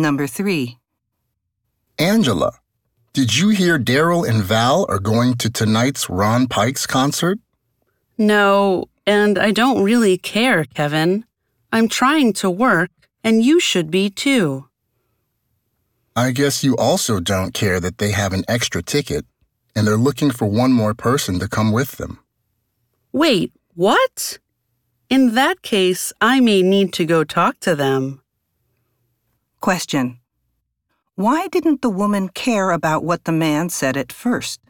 Number 3. Angela, did you hear Daryl and Val are going to tonight's Ron Pikes concert? No, and I don't really care, Kevin. I'm trying to work, and you should be too. I guess you also don't care that they have an extra ticket and they're looking for one more person to come with them. Wait, what? In that case, I may need to go talk to them. Question. Why didn't the woman care about what the man said at first?